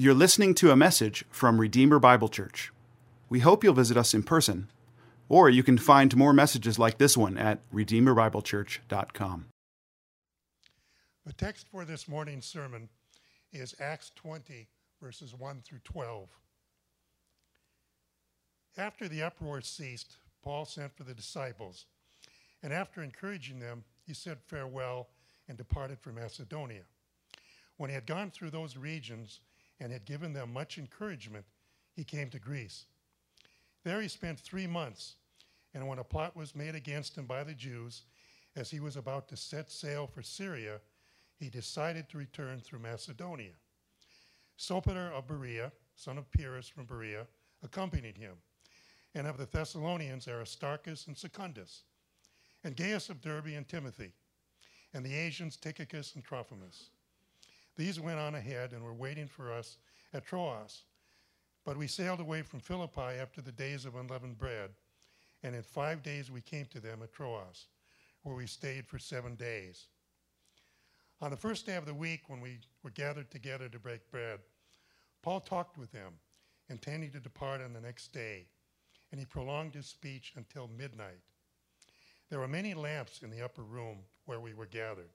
You're listening to a message from Redeemer Bible Church. We hope you'll visit us in person, or you can find more messages like this one at redeemerbiblechurch.com. The text for this morning's sermon is Acts 20, verses 1 through 12. After the uproar ceased, Paul sent for the disciples, and after encouraging them, he said farewell and departed for Macedonia. When he had gone through those regions, and had given them much encouragement, he came to Greece. There he spent three months, and when a plot was made against him by the Jews, as he was about to set sail for Syria, he decided to return through Macedonia. Sopater of Berea, son of Pyrrhus from Berea, accompanied him, and of the Thessalonians Aristarchus and Secundus, and Gaius of Derbe and Timothy, and the Asians Tychicus and Trophimus. These went on ahead and were waiting for us at Troas. But we sailed away from Philippi after the days of unleavened bread, and in five days we came to them at Troas, where we stayed for seven days. On the first day of the week, when we were gathered together to break bread, Paul talked with them, intending to depart on the next day, and he prolonged his speech until midnight. There were many lamps in the upper room where we were gathered,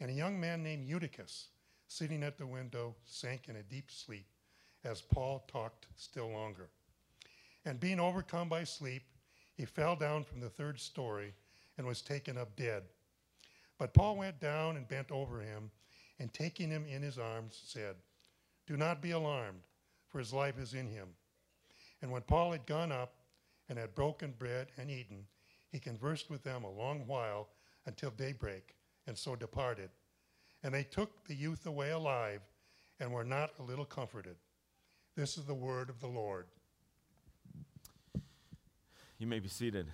and a young man named Eutychus sitting at the window, sank in a deep sleep as Paul talked still longer. And being overcome by sleep, he fell down from the third story and was taken up dead. But Paul went down and bent over him, and taking him in his arms, said, Do not be alarmed, for his life is in him. And when Paul had gone up and had broken bread and eaten, he conversed with them a long while until daybreak, and so departed. And they took the youth away alive and were not a little comforted. This is the word of the Lord. You may be seated.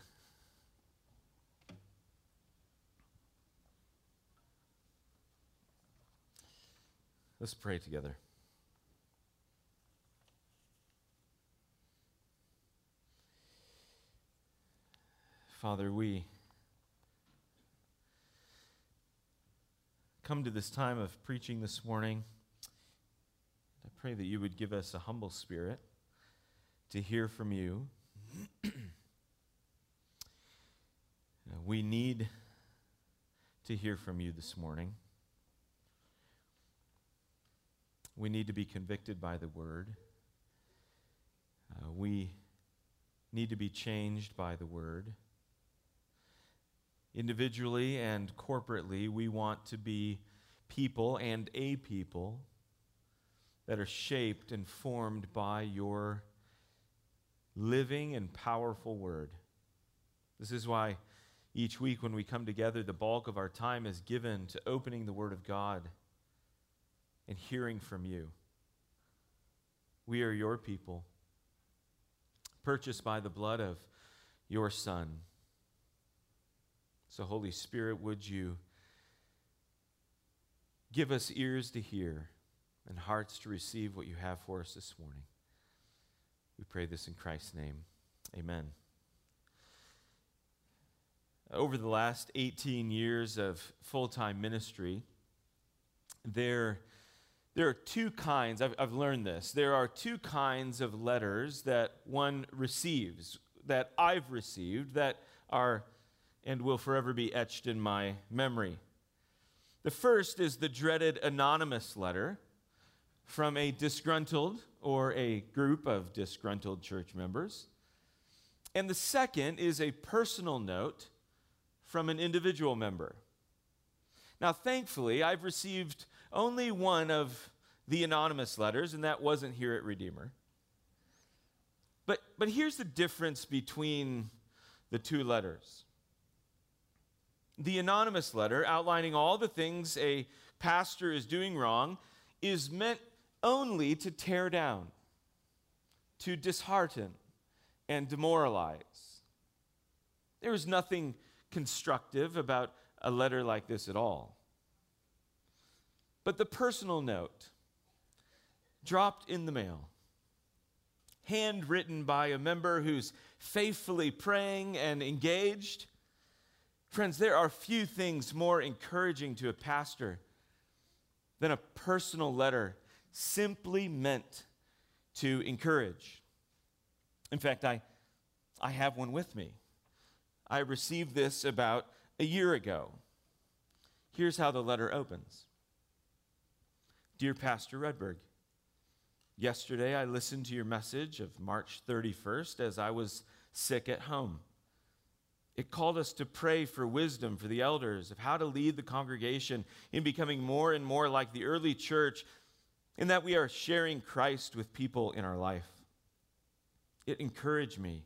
Let's pray together. Father, we come to this time of preaching this morning, I pray that you would give us a humble spirit to hear from you. we need to hear from you this morning. We need to be convicted by the word. Uh, we need to be changed by the word individually and corporately, we want to be people and a people that are shaped and formed by your living and powerful word. This is why each week when we come together, the bulk of our time is given to opening the Word of God and hearing from you. We are your people, purchased by the blood of your Son. So, Holy Spirit, would you give us ears to hear and hearts to receive what you have for us this morning? We pray this in Christ's name. Amen. Over the last 18 years of full time ministry, there, there are two kinds, I've, I've learned this. There are two kinds of letters that one receives, that I've received, that are and will forever be etched in my memory. The first is the dreaded anonymous letter from a disgruntled or a group of disgruntled church members. And the second is a personal note from an individual member. Now, thankfully, I've received only one of the anonymous letters, and that wasn't here at Redeemer. But, but here's the difference between the two letters the anonymous letter outlining all the things a pastor is doing wrong is meant only to tear down, to dishearten, and demoralize. There is nothing constructive about a letter like this at all. But the personal note, dropped in the mail, handwritten by a member who's faithfully praying and engaged, Friends, there are few things more encouraging to a pastor than a personal letter simply meant to encourage. In fact, I, I have one with me. I received this about a year ago. Here's how the letter opens Dear Pastor Redberg, yesterday I listened to your message of March 31st as I was sick at home. It called us to pray for wisdom for the elders of how to lead the congregation in becoming more and more like the early church, in that we are sharing Christ with people in our life. It encouraged me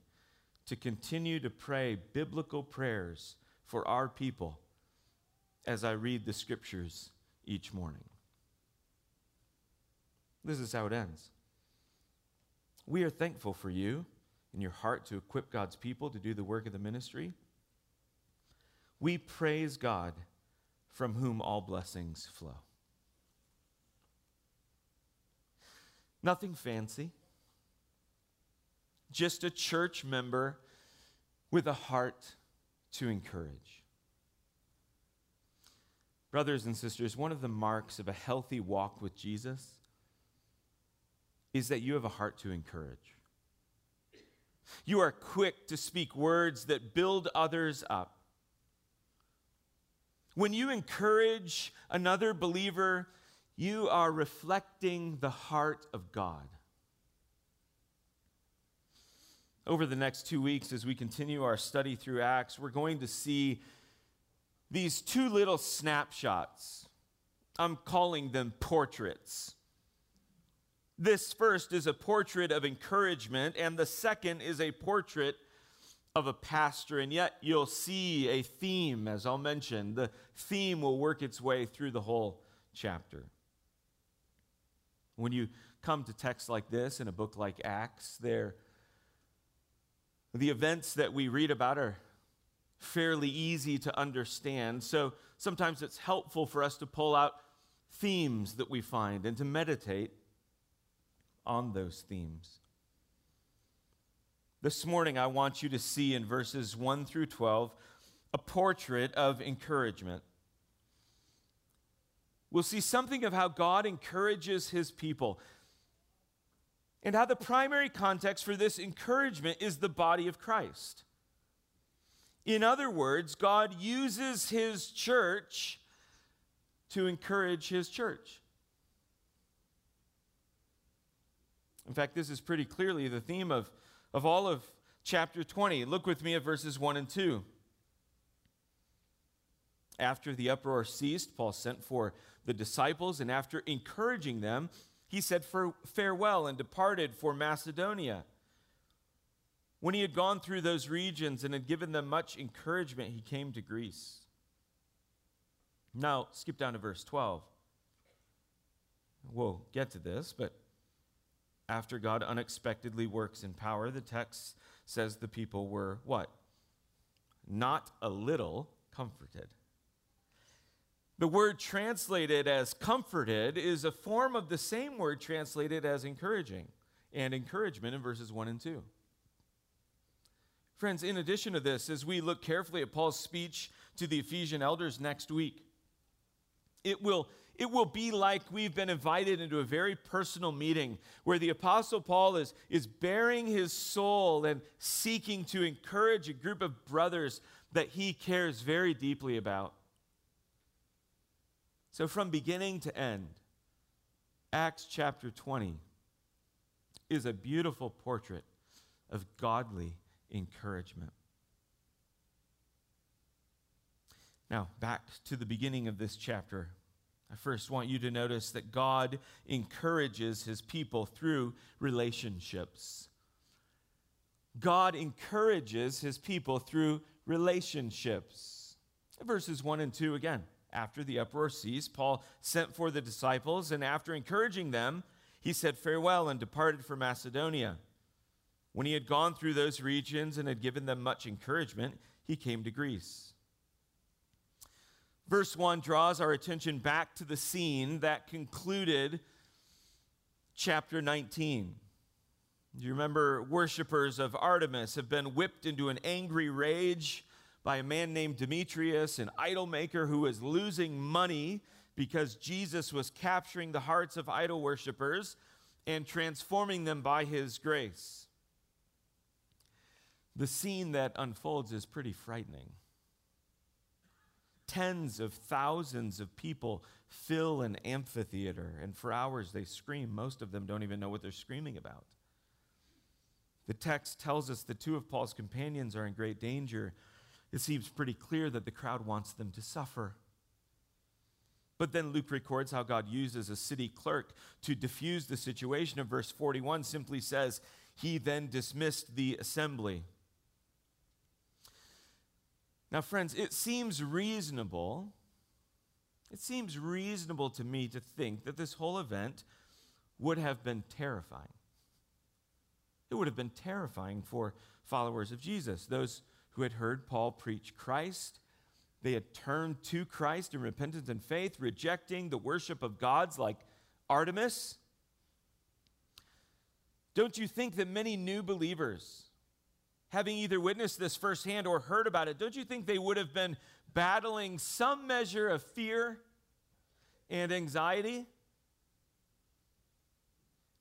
to continue to pray biblical prayers for our people as I read the scriptures each morning. This is how it ends. We are thankful for you in your heart to equip God's people to do the work of the ministry. We praise God from whom all blessings flow. Nothing fancy, just a church member with a heart to encourage. Brothers and sisters, one of the marks of a healthy walk with Jesus is that you have a heart to encourage. You are quick to speak words that build others up. When you encourage another believer, you are reflecting the heart of God. Over the next two weeks, as we continue our study through Acts, we're going to see these two little snapshots. I'm calling them portraits this first is a portrait of encouragement, and the second is a portrait of a pastor. And yet you'll see a theme, as I'll mention. The theme will work its way through the whole chapter. When you come to texts like this in a book like Acts, there the events that we read about are fairly easy to understand. So sometimes it's helpful for us to pull out themes that we find and to meditate on those themes. This morning, I want you to see in verses 1 through 12 a portrait of encouragement. We'll see something of how God encourages his people and how the primary context for this encouragement is the body of Christ. In other words, God uses his church to encourage his church. In fact, this is pretty clearly the theme of, of all of chapter 20. Look with me at verses 1 and 2. After the uproar ceased, Paul sent for the disciples, and after encouraging them, he said farewell and departed for Macedonia. When he had gone through those regions and had given them much encouragement, he came to Greece. Now, skip down to verse 12. We'll get to this, but after God unexpectedly works in power, the text says the people were what? Not a little comforted. The word translated as comforted is a form of the same word translated as encouraging and encouragement in verses 1 and 2. Friends, in addition to this, as we look carefully at Paul's speech to the Ephesian elders next week, it will it will be like we've been invited into a very personal meeting where the Apostle Paul is, is baring his soul and seeking to encourage a group of brothers that he cares very deeply about. So, from beginning to end, Acts chapter 20 is a beautiful portrait of godly encouragement. Now, back to the beginning of this chapter. I first want you to notice that God encourages his people through relationships. God encourages his people through relationships. Verses 1 and 2 again. After the uproar ceased, Paul sent for the disciples, and after encouraging them, he said farewell and departed for Macedonia. When he had gone through those regions and had given them much encouragement, he came to Greece. Verse 1 draws our attention back to the scene that concluded chapter 19. Do you remember worshippers of Artemis have been whipped into an angry rage by a man named Demetrius, an idol maker who is losing money because Jesus was capturing the hearts of idol worshippers and transforming them by his grace. The scene that unfolds is pretty frightening. Tens of thousands of people fill an amphitheater, and for hours they scream. Most of them don't even know what they're screaming about. The text tells us that two of Paul's companions are in great danger. It seems pretty clear that the crowd wants them to suffer. But then Luke records how God uses a city clerk to diffuse the situation. And verse 41 simply says, He then dismissed the assembly. Now, friends, it seems reasonable, it seems reasonable to me to think that this whole event would have been terrifying. It would have been terrifying for followers of Jesus, those who had heard Paul preach Christ. They had turned to Christ in repentance and faith, rejecting the worship of gods like Artemis. Don't you think that many new believers having either witnessed this firsthand or heard about it, don't you think they would have been battling some measure of fear and anxiety?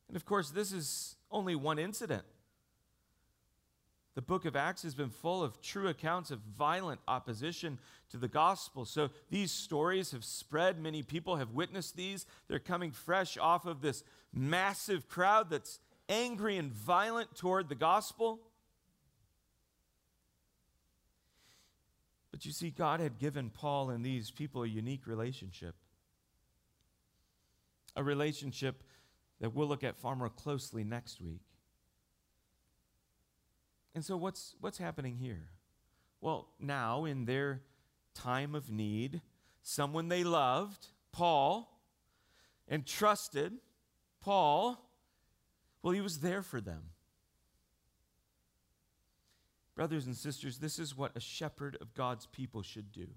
And of course, this is only one incident. The book of Acts has been full of true accounts of violent opposition to the gospel. So these stories have spread. Many people have witnessed these. They're coming fresh off of this massive crowd that's angry and violent toward the gospel. But you see, God had given Paul and these people a unique relationship. A relationship that we'll look at far more closely next week. And so, what's, what's happening here? Well, now, in their time of need, someone they loved, Paul, and trusted, Paul, well, he was there for them. Brothers and sisters, this is what a shepherd of God's people should do.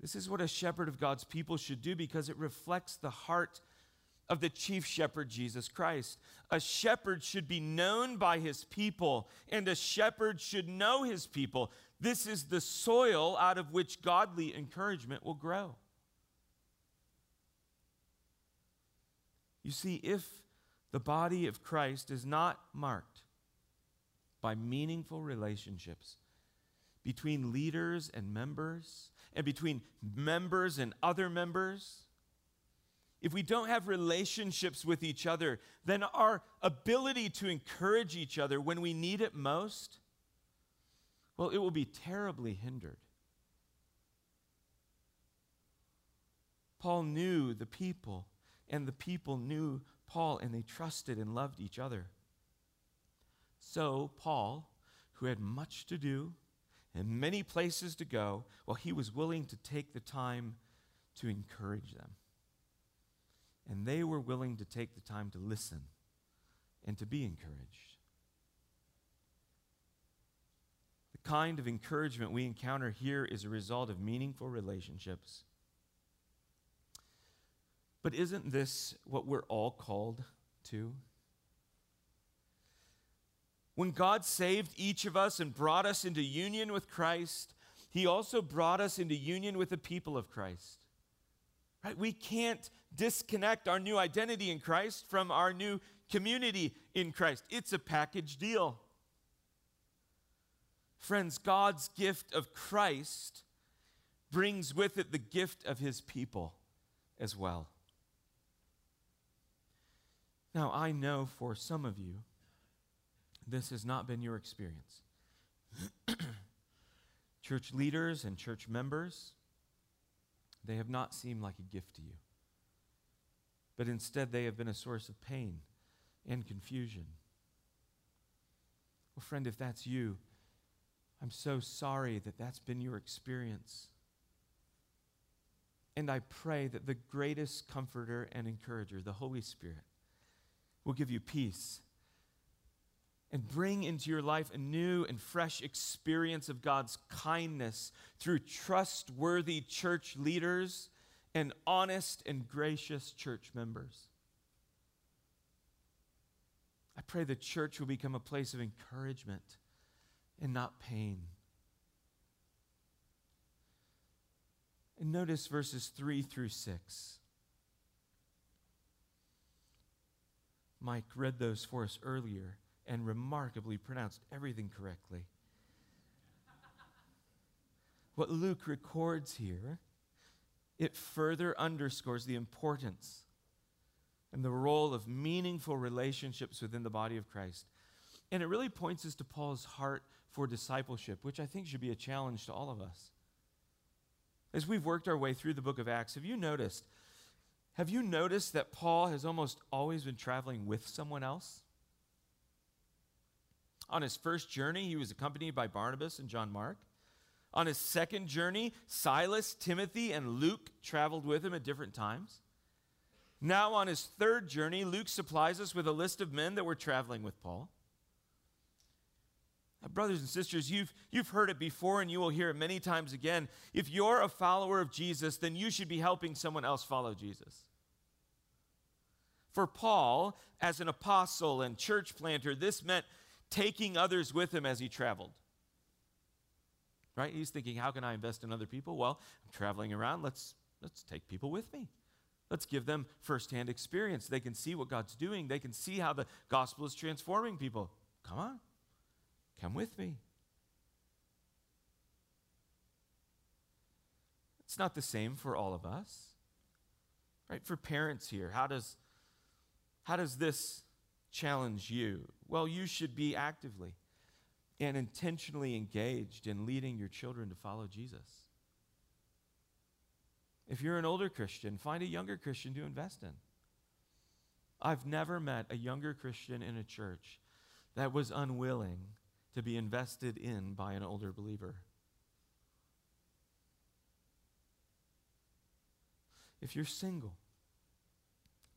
This is what a shepherd of God's people should do because it reflects the heart of the chief shepherd, Jesus Christ. A shepherd should be known by his people, and a shepherd should know his people. This is the soil out of which godly encouragement will grow. You see, if the body of Christ is not marked by meaningful relationships between leaders and members, and between members and other members, if we don't have relationships with each other, then our ability to encourage each other when we need it most, well, it will be terribly hindered. Paul knew the people, and the people knew Paul, and they trusted and loved each other. So, Paul, who had much to do and many places to go, well, he was willing to take the time to encourage them. And they were willing to take the time to listen and to be encouraged. The kind of encouragement we encounter here is a result of meaningful relationships. But isn't this what we're all called to? When God saved each of us and brought us into union with Christ, He also brought us into union with the people of Christ. Right? We can't disconnect our new identity in Christ from our new community in Christ. It's a package deal. Friends, God's gift of Christ brings with it the gift of his people as well. Now, I know for some of you, this has not been your experience. church leaders and church members, they have not seemed like a gift to you, but instead they have been a source of pain and confusion. Well, friend, if that's you, I'm so sorry that that's been your experience. And I pray that the greatest comforter and encourager, the Holy Spirit, will give you peace and bring into your life a new and fresh experience of God's kindness through trustworthy church leaders and honest and gracious church members. I pray the church will become a place of encouragement and not pain. And notice verses 3 through 6. Mike read those for us earlier and remarkably pronounced everything correctly. what Luke records here, it further underscores the importance and the role of meaningful relationships within the body of Christ. And it really points us to Paul's heart for discipleship, which I think should be a challenge to all of us. As we've worked our way through the book of Acts, have you noticed? Have you noticed that Paul has almost always been traveling with someone else? On his first journey, he was accompanied by Barnabas and John Mark. On his second journey, Silas, Timothy, and Luke traveled with him at different times. Now, on his third journey, Luke supplies us with a list of men that were traveling with Paul. Now, brothers and sisters, you've, you've heard it before and you will hear it many times again. If you're a follower of Jesus, then you should be helping someone else follow Jesus. For Paul, as an apostle and church planter, this meant taking others with him as he traveled. Right? He's thinking, how can I invest in other people? Well, I'm traveling around. Let's, let's take people with me. Let's give them firsthand experience. They can see what God's doing, they can see how the gospel is transforming people. Come on, come with me. It's not the same for all of us. Right? For parents here, how does how does this challenge you? Well, you should be actively and intentionally engaged in leading your children to follow Jesus. If you're an older Christian, find a younger Christian to invest in. I've never met a younger Christian in a church that was unwilling to be invested in by an older believer. If you're single,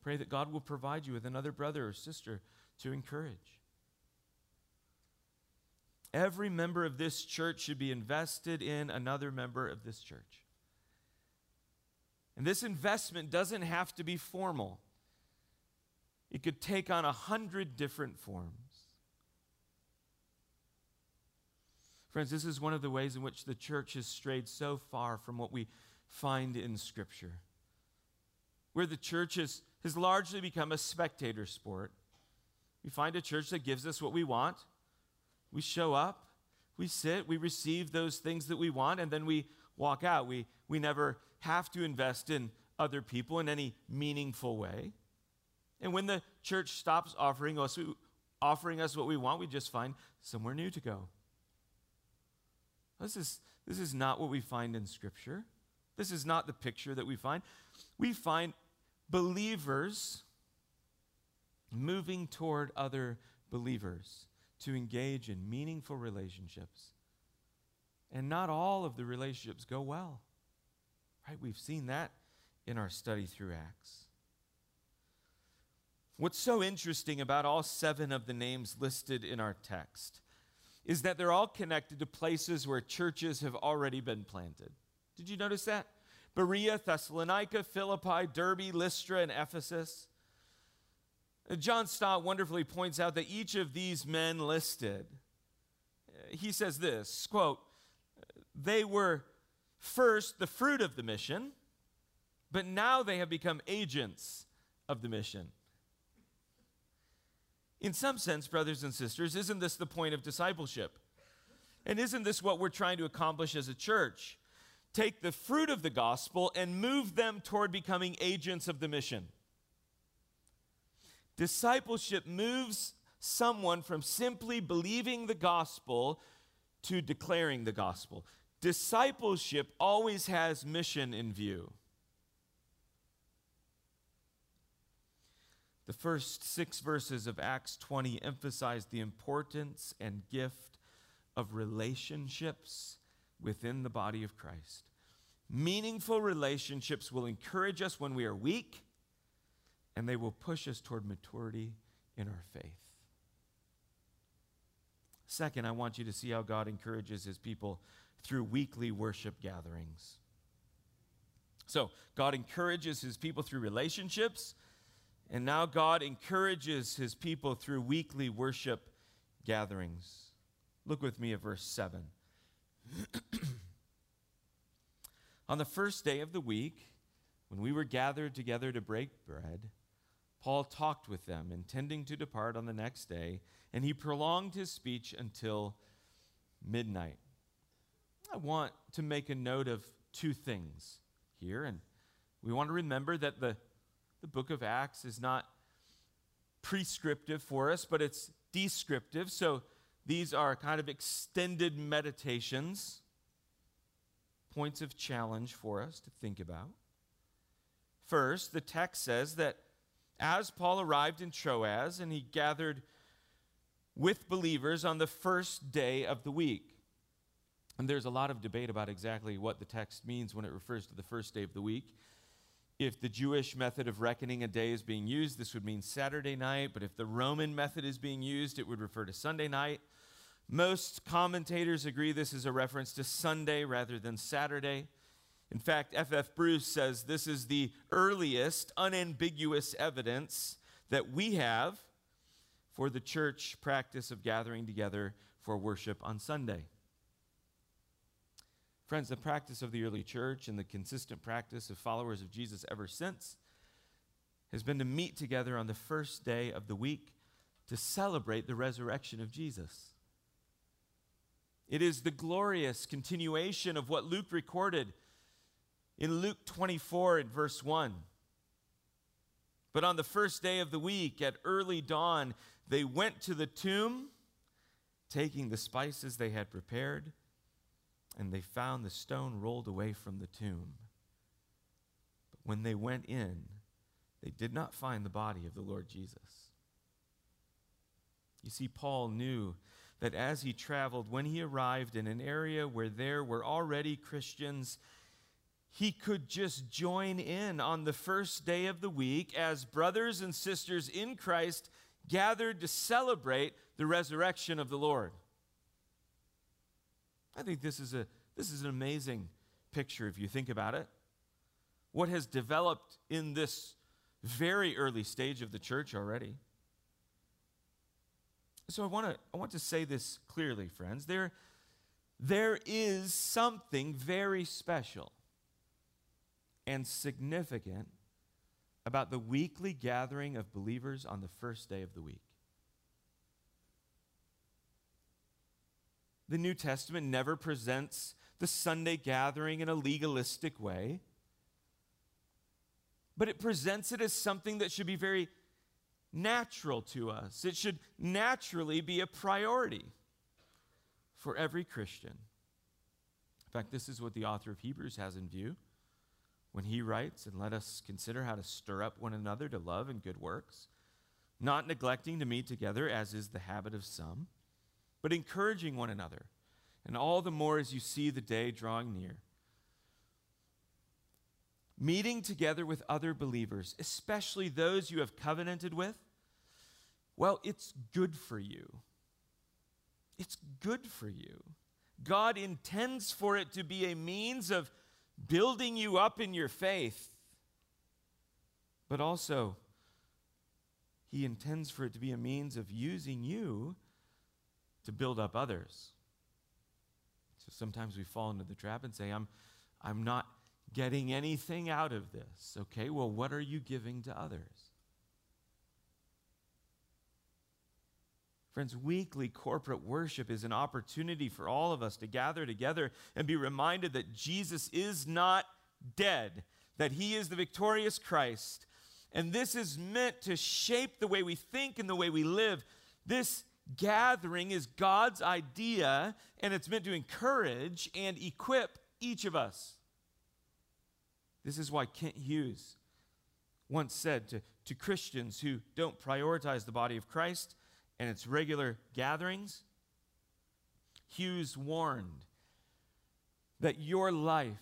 Pray that God will provide you with another brother or sister to encourage. Every member of this church should be invested in another member of this church. And this investment doesn't have to be formal, it could take on a hundred different forms. Friends, this is one of the ways in which the church has strayed so far from what we find in Scripture. Where the church is has largely become a spectator sport. We find a church that gives us what we want. We show up, we sit, we receive those things that we want, and then we walk out. We, we never have to invest in other people in any meaningful way. And when the church stops offering us, offering us what we want, we just find somewhere new to go. This is, this is not what we find in Scripture. This is not the picture that we find. We find believers moving toward other believers to engage in meaningful relationships. And not all of the relationships go well. Right? We've seen that in our study through Acts. What's so interesting about all seven of the names listed in our text is that they're all connected to places where churches have already been planted. Did you notice that? Berea, Thessalonica, Philippi, Derbe, Lystra, and Ephesus. John Stott wonderfully points out that each of these men listed, he says this quote, they were first the fruit of the mission, but now they have become agents of the mission. In some sense, brothers and sisters, isn't this the point of discipleship? And isn't this what we're trying to accomplish as a church? Take the fruit of the gospel and move them toward becoming agents of the mission. Discipleship moves someone from simply believing the gospel to declaring the gospel. Discipleship always has mission in view. The first six verses of Acts 20 emphasize the importance and gift of relationships within the body of Christ. Meaningful relationships will encourage us when we are weak, and they will push us toward maturity in our faith. Second, I want you to see how God encourages his people through weekly worship gatherings. So, God encourages his people through relationships, and now God encourages his people through weekly worship gatherings. Look with me at verse 7. On the first day of the week, when we were gathered together to break bread, Paul talked with them, intending to depart on the next day, and he prolonged his speech until midnight. I want to make a note of two things here, and we want to remember that the, the book of Acts is not prescriptive for us, but it's descriptive. So these are kind of extended meditations, points of challenge for us to think about. First, the text says that as Paul arrived in Troas and he gathered with believers on the first day of the week. And there's a lot of debate about exactly what the text means when it refers to the first day of the week. If the Jewish method of reckoning a day is being used, this would mean Saturday night, but if the Roman method is being used, it would refer to Sunday night. Most commentators agree this is a reference to Sunday rather than Saturday. In fact, F.F. F. Bruce says this is the earliest unambiguous evidence that we have for the church practice of gathering together for worship on Sunday. Friends, the practice of the early church and the consistent practice of followers of Jesus ever since has been to meet together on the first day of the week to celebrate the resurrection of Jesus. It is the glorious continuation of what Luke recorded in Luke 24 and verse 1. But on the first day of the week, at early dawn, they went to the tomb, taking the spices they had prepared, and they found the stone rolled away from the tomb. But when they went in, they did not find the body of the Lord Jesus. You see, Paul knew that as he traveled, when he arrived in an area where there were already Christians, he could just join in on the first day of the week as brothers and sisters in Christ gathered to celebrate the resurrection of the Lord. I think this is, a, this is an amazing picture if you think about it. What has developed in this very early stage of the church already. So I want to I want to say this clearly, friends. There, there is something very special and significant about the weekly gathering of believers on the first day of the week. The New Testament never presents the Sunday gathering in a legalistic way, but it presents it as something that should be very natural to us. It should naturally be a priority for every Christian. In fact, this is what the author of Hebrews has in view when he writes, And let us consider how to stir up one another to love and good works, not neglecting to meet together, as is the habit of some, but encouraging one another, and all the more as you see the day drawing near. Meeting together with other believers, especially those you have covenanted with, well, it's good for you. It's good for you. God intends for it to be a means of building you up in your faith, but also He intends for it to be a means of using you to build up others. So sometimes we fall into the trap and say, I'm, I'm not getting anything out of this. Okay, well, what are you giving to others? Friends, weekly corporate worship is an opportunity for all of us to gather together and be reminded that Jesus is not dead, that he is the victorious Christ. And this is meant to shape the way we think and the way we live. This gathering is God's idea, and it's meant to encourage and equip each of us. This is why Kent Hughes once said to, to Christians who don't prioritize the body of Christ, and its regular gatherings, Hughes warned that your life,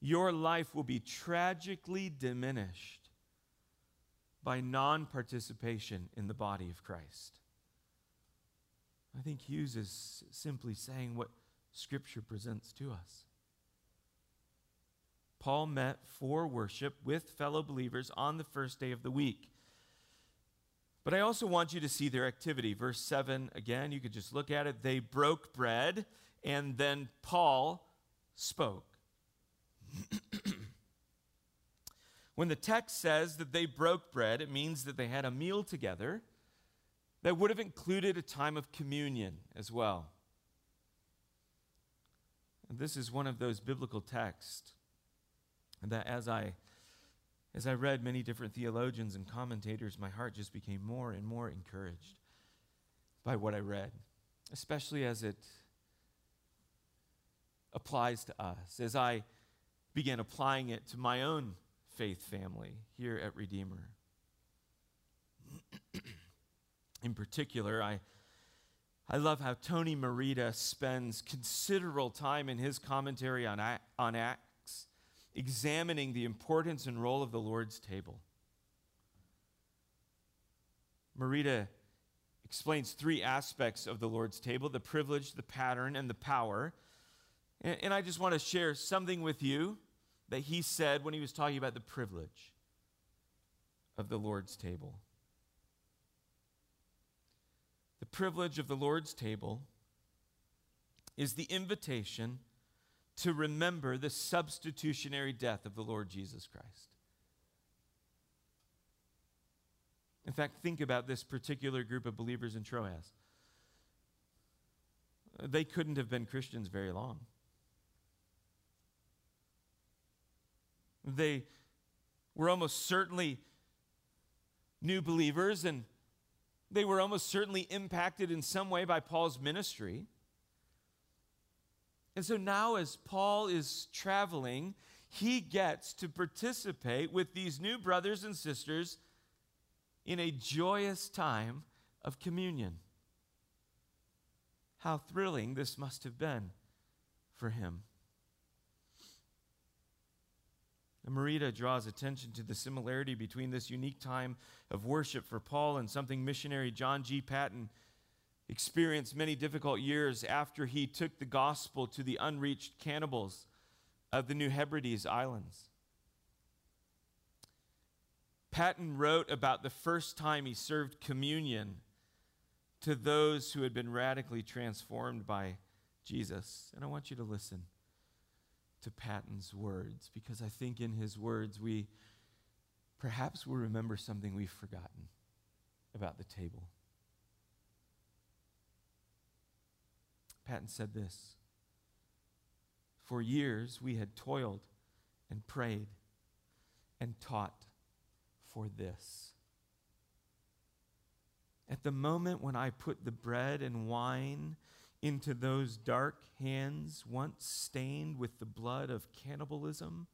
your life will be tragically diminished by non participation in the body of Christ. I think Hughes is simply saying what Scripture presents to us. Paul met for worship with fellow believers on the first day of the week. But I also want you to see their activity. Verse 7, again, you could just look at it. They broke bread, and then Paul spoke. when the text says that they broke bread, it means that they had a meal together that would have included a time of communion as well. And this is one of those biblical texts that as I as I read many different theologians and commentators, my heart just became more and more encouraged by what I read, especially as it applies to us, as I began applying it to my own faith family here at Redeemer. In particular, I, I love how Tony Merida spends considerable time in his commentary on, on Acts examining the importance and role of the Lord's table. Merida explains three aspects of the Lord's table the privilege, the pattern, and the power. And, and I just want to share something with you that he said when he was talking about the privilege of the Lord's table. The privilege of the Lord's table is the invitation to remember the substitutionary death of the Lord Jesus Christ. In fact, think about this particular group of believers in Troas. They couldn't have been Christians very long. They were almost certainly new believers, and they were almost certainly impacted in some way by Paul's ministry. And so now, as Paul is traveling, he gets to participate with these new brothers and sisters in a joyous time of communion. How thrilling this must have been for him. Merida draws attention to the similarity between this unique time of worship for Paul and something missionary John G. Paton experienced many difficult years after he took the gospel to the unreached cannibals of the New Hebrides Islands. Paton wrote about the first time he served communion to those who had been radically transformed by Jesus. And I want you to listen to Paton's words because I think in his words we perhaps will remember something we've forgotten about the table. Paton said this For years we had toiled and prayed and taught for this. At the moment when I put the bread and wine into those dark hands once stained with the blood of cannibalism,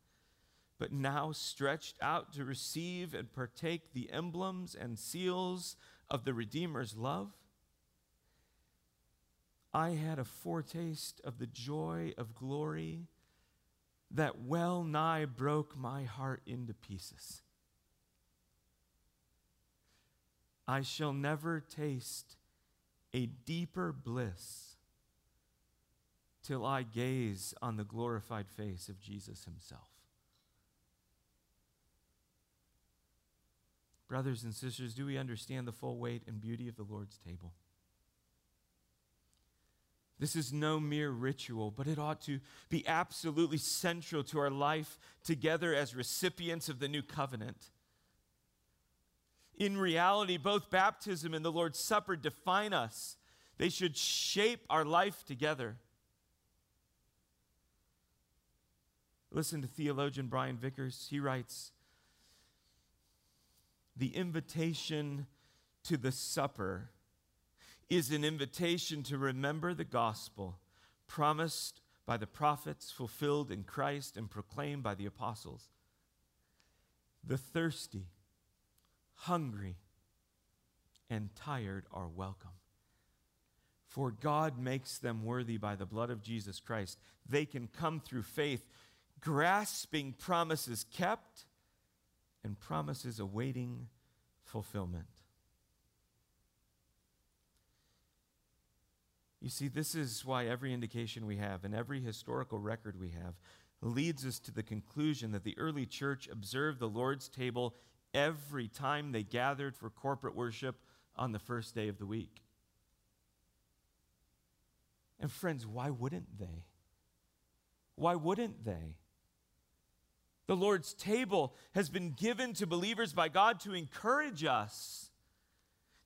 but now stretched out to receive and partake the emblems and seals of the Redeemer's love. I had a foretaste of the joy of glory that well nigh broke my heart into pieces. I shall never taste a deeper bliss till I gaze on the glorified face of Jesus himself. Brothers and sisters, do we understand the full weight and beauty of the Lord's table? This is no mere ritual, but it ought to be absolutely central to our life together as recipients of the new covenant. In reality, both baptism and the Lord's Supper define us, they should shape our life together. Listen to theologian Brian Vickers. He writes The invitation to the supper is an invitation to remember the gospel promised by the prophets, fulfilled in Christ, and proclaimed by the apostles. The thirsty, hungry, and tired are welcome. For God makes them worthy by the blood of Jesus Christ. They can come through faith grasping promises kept and promises awaiting fulfillment. You see, this is why every indication we have and every historical record we have leads us to the conclusion that the early church observed the Lord's table every time they gathered for corporate worship on the first day of the week. And friends, why wouldn't they? Why wouldn't they? The Lord's table has been given to believers by God to encourage us,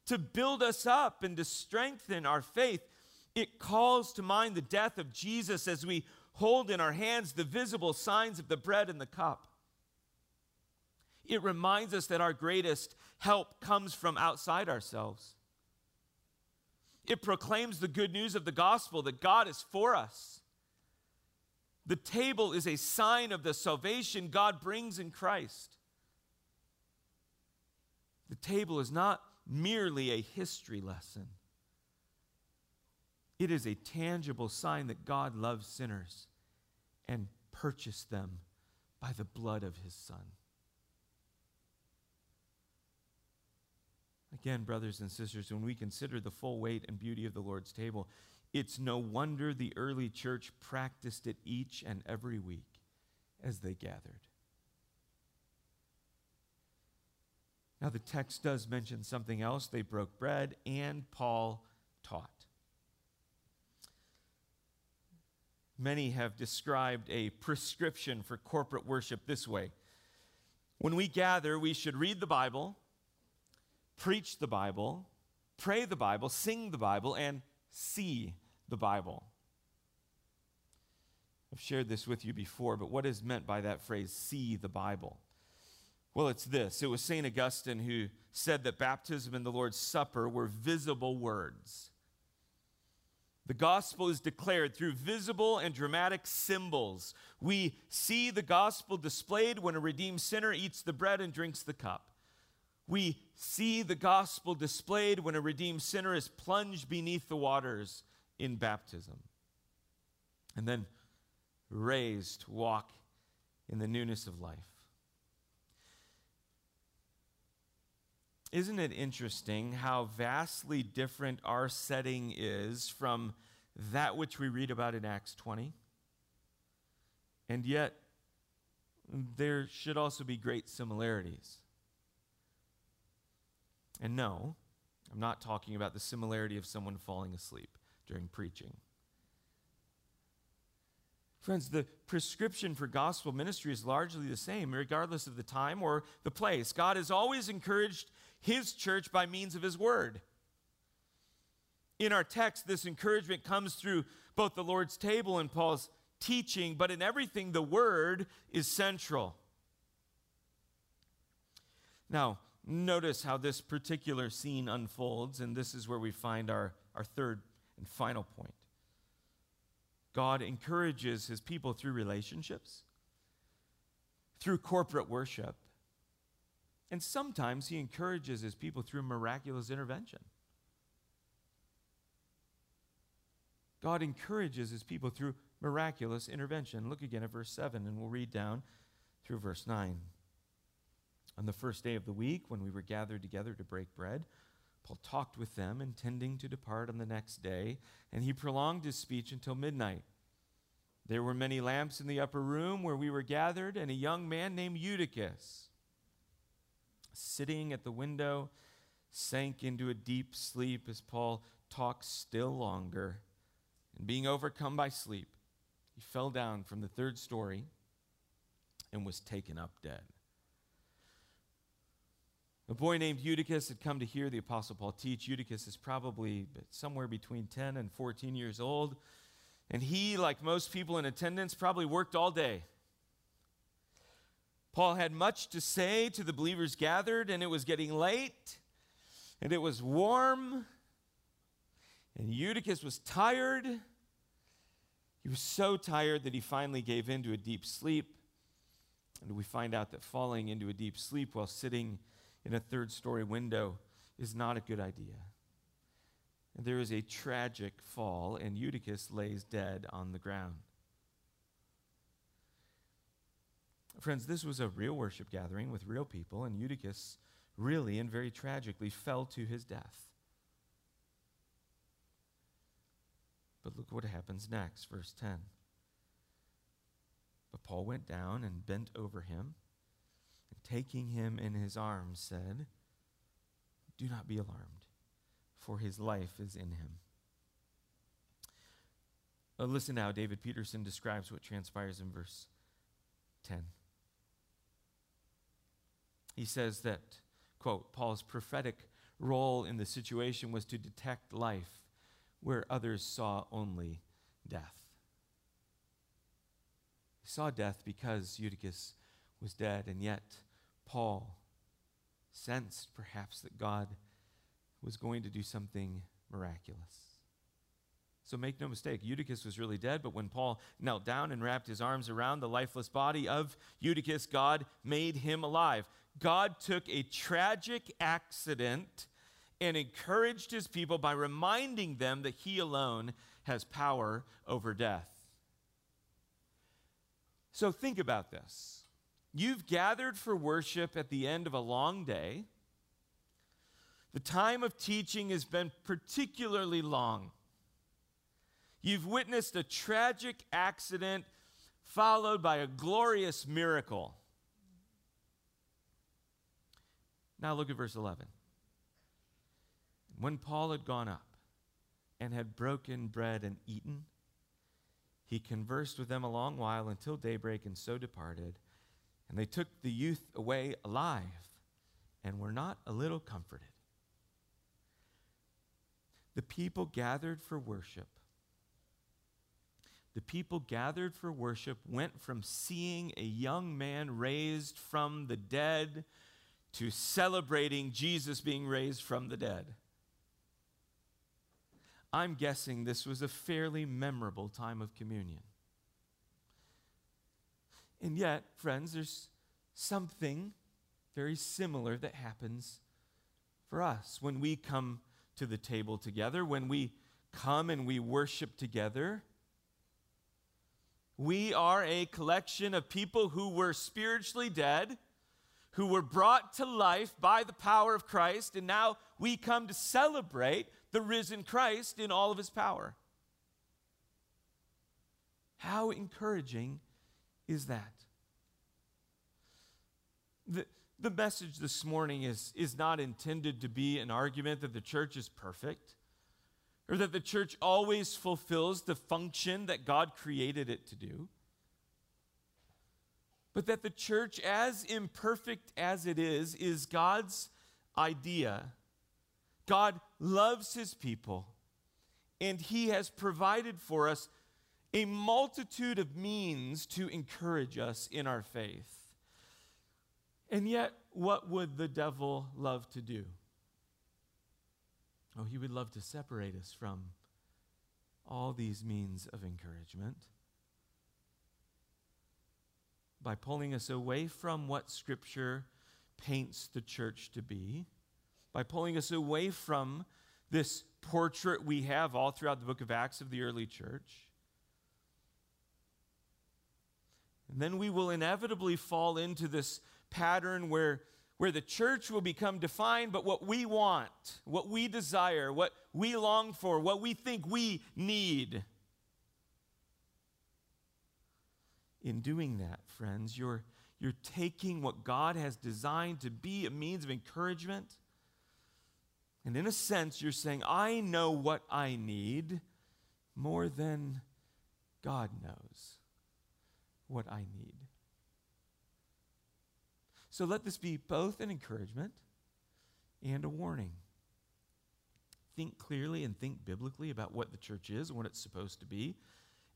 to build us up, and to strengthen our faith. It calls to mind the death of Jesus as we hold in our hands the visible signs of the bread and the cup. It reminds us that our greatest help comes from outside ourselves. It proclaims the good news of the gospel that God is for us. The table is a sign of the salvation God brings in Christ. The table is not merely a history lesson, it is a tangible sign that God loves sinners and purchased them by the blood of his Son. Again, brothers and sisters, when we consider the full weight and beauty of the Lord's table, it's no wonder the early church practiced it each and every week as they gathered. Now, the text does mention something else. They broke bread, and Paul taught. Many have described a prescription for corporate worship this way When we gather, we should read the Bible preach the Bible, pray the Bible, sing the Bible, and see the Bible. I've shared this with you before, but what is meant by that phrase, see the Bible? Well, it's this it was St. Augustine who said that baptism and the Lord's Supper were visible words. The gospel is declared through visible and dramatic symbols. We see the gospel displayed when a redeemed sinner eats the bread and drinks the cup. We see the gospel displayed when a redeemed sinner is plunged beneath the waters in baptism and then raised to walk in the newness of life. Isn't it interesting how vastly different our setting is from that which we read about in Acts 20? And yet, there should also be great similarities. And no, I'm not talking about the similarity of someone falling asleep during preaching. Friends, the prescription for gospel ministry is largely the same, regardless of the time or the place. God has always encouraged his church by means of his word. In our text, this encouragement comes through both the Lord's table and Paul's teaching, but in everything, the word is central. Now, Notice how this particular scene unfolds, and this is where we find our, our third and final point. God encourages his people through relationships, through corporate worship, and sometimes he encourages his people through miraculous intervention. God encourages his people through miraculous intervention. Look again at verse 7, and we'll read down through verse 9. On the first day of the week, when we were gathered together to break bread, Paul talked with them, intending to depart on the next day, and he prolonged his speech until midnight. There were many lamps in the upper room where we were gathered, and a young man named Eutychus, sitting at the window, sank into a deep sleep as Paul talked still longer. And being overcome by sleep, he fell down from the third story and was taken up dead. A boy named Eutychus had come to hear the Apostle Paul teach. Eutychus is probably somewhere between 10 and 14 years old. And he, like most people in attendance, probably worked all day. Paul had much to say to the believers gathered, and it was getting late, and it was warm, and Eutychus was tired. He was so tired that he finally gave in to a deep sleep. And we find out that falling into a deep sleep while sitting in a third story window is not a good idea. There is a tragic fall, and Eutychus lays dead on the ground. Friends, this was a real worship gathering with real people, and Eutychus really and very tragically fell to his death. But look what happens next, verse 10. But Paul went down and bent over him taking him in his arms, said, Do not be alarmed, for his life is in him. Uh, listen now, David Peterson describes what transpires in verse 10. he says that, quote, Paul's prophetic role in the situation was to detect life where others saw only death. He saw death because Eutychus was dead, and yet Paul sensed perhaps that God was going to do something miraculous. So make no mistake, Eutychus was really dead, but when Paul knelt down and wrapped his arms around the lifeless body of Eutychus, God made him alive. God took a tragic accident and encouraged his people by reminding them that he alone has power over death. So think about this. You've gathered for worship at the end of a long day. The time of teaching has been particularly long. You've witnessed a tragic accident followed by a glorious miracle. Now look at verse 11. When Paul had gone up and had broken bread and eaten, he conversed with them a long while until daybreak and so departed. And they took the youth away alive and were not a little comforted. The people gathered for worship the people gathered for worship went from seeing a young man raised from the dead to celebrating Jesus being raised from the dead. I'm guessing this was a fairly memorable time of communion. And yet, friends, there's something very similar that happens for us when we come to the table together, when we come and we worship together. We are a collection of people who were spiritually dead, who were brought to life by the power of Christ, and now we come to celebrate the risen Christ in all of his power. How encouraging is that? The, the message this morning is, is not intended to be an argument that the church is perfect or that the church always fulfills the function that God created it to do, but that the church, as imperfect as it is, is God's idea. God loves his people, and he has provided for us a multitude of means to encourage us in our faith. And yet, what would the devil love to do? Oh, he would love to separate us from all these means of encouragement by pulling us away from what Scripture paints the church to be, by pulling us away from this portrait we have all throughout the book of Acts of the early church. And then we will inevitably fall into this pattern where where the church will become defined but what we want, what we desire, what we long for, what we think we need. In doing that, friends, you're, you're taking what God has designed to be a means of encouragement. And in a sense, you're saying, I know what I need more than God knows what I need. So let this be both an encouragement and a warning. Think clearly and think biblically about what the church is and what it's supposed to be.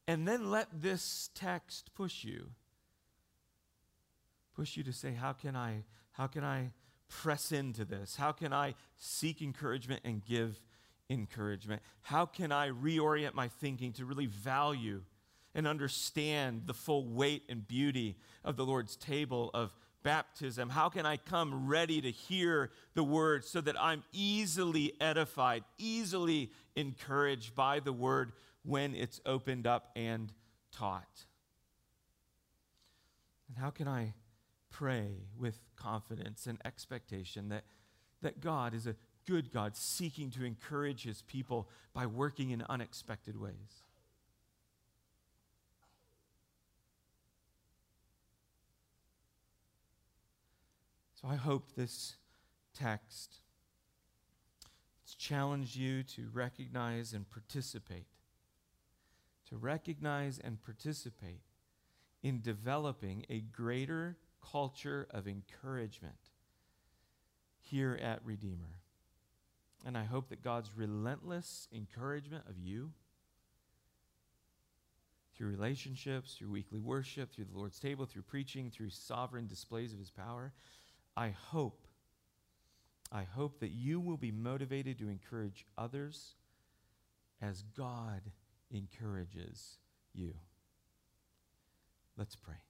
And then let this text push you. Push you to say, how can I, how can I press into this? How can I seek encouragement and give encouragement? How can I reorient my thinking to really value and understand the full weight and beauty of the Lord's table of baptism? How can I come ready to hear the word so that I'm easily edified, easily encouraged by the word when it's opened up and taught? And how can I pray with confidence and expectation that, that God is a good God seeking to encourage his people by working in unexpected ways? So I hope this text has challenged you to recognize and participate, to recognize and participate in developing a greater culture of encouragement here at Redeemer. And I hope that God's relentless encouragement of you through relationships, through weekly worship, through the Lord's table, through preaching, through sovereign displays of his power, I hope, I hope that you will be motivated to encourage others as God encourages you. Let's pray.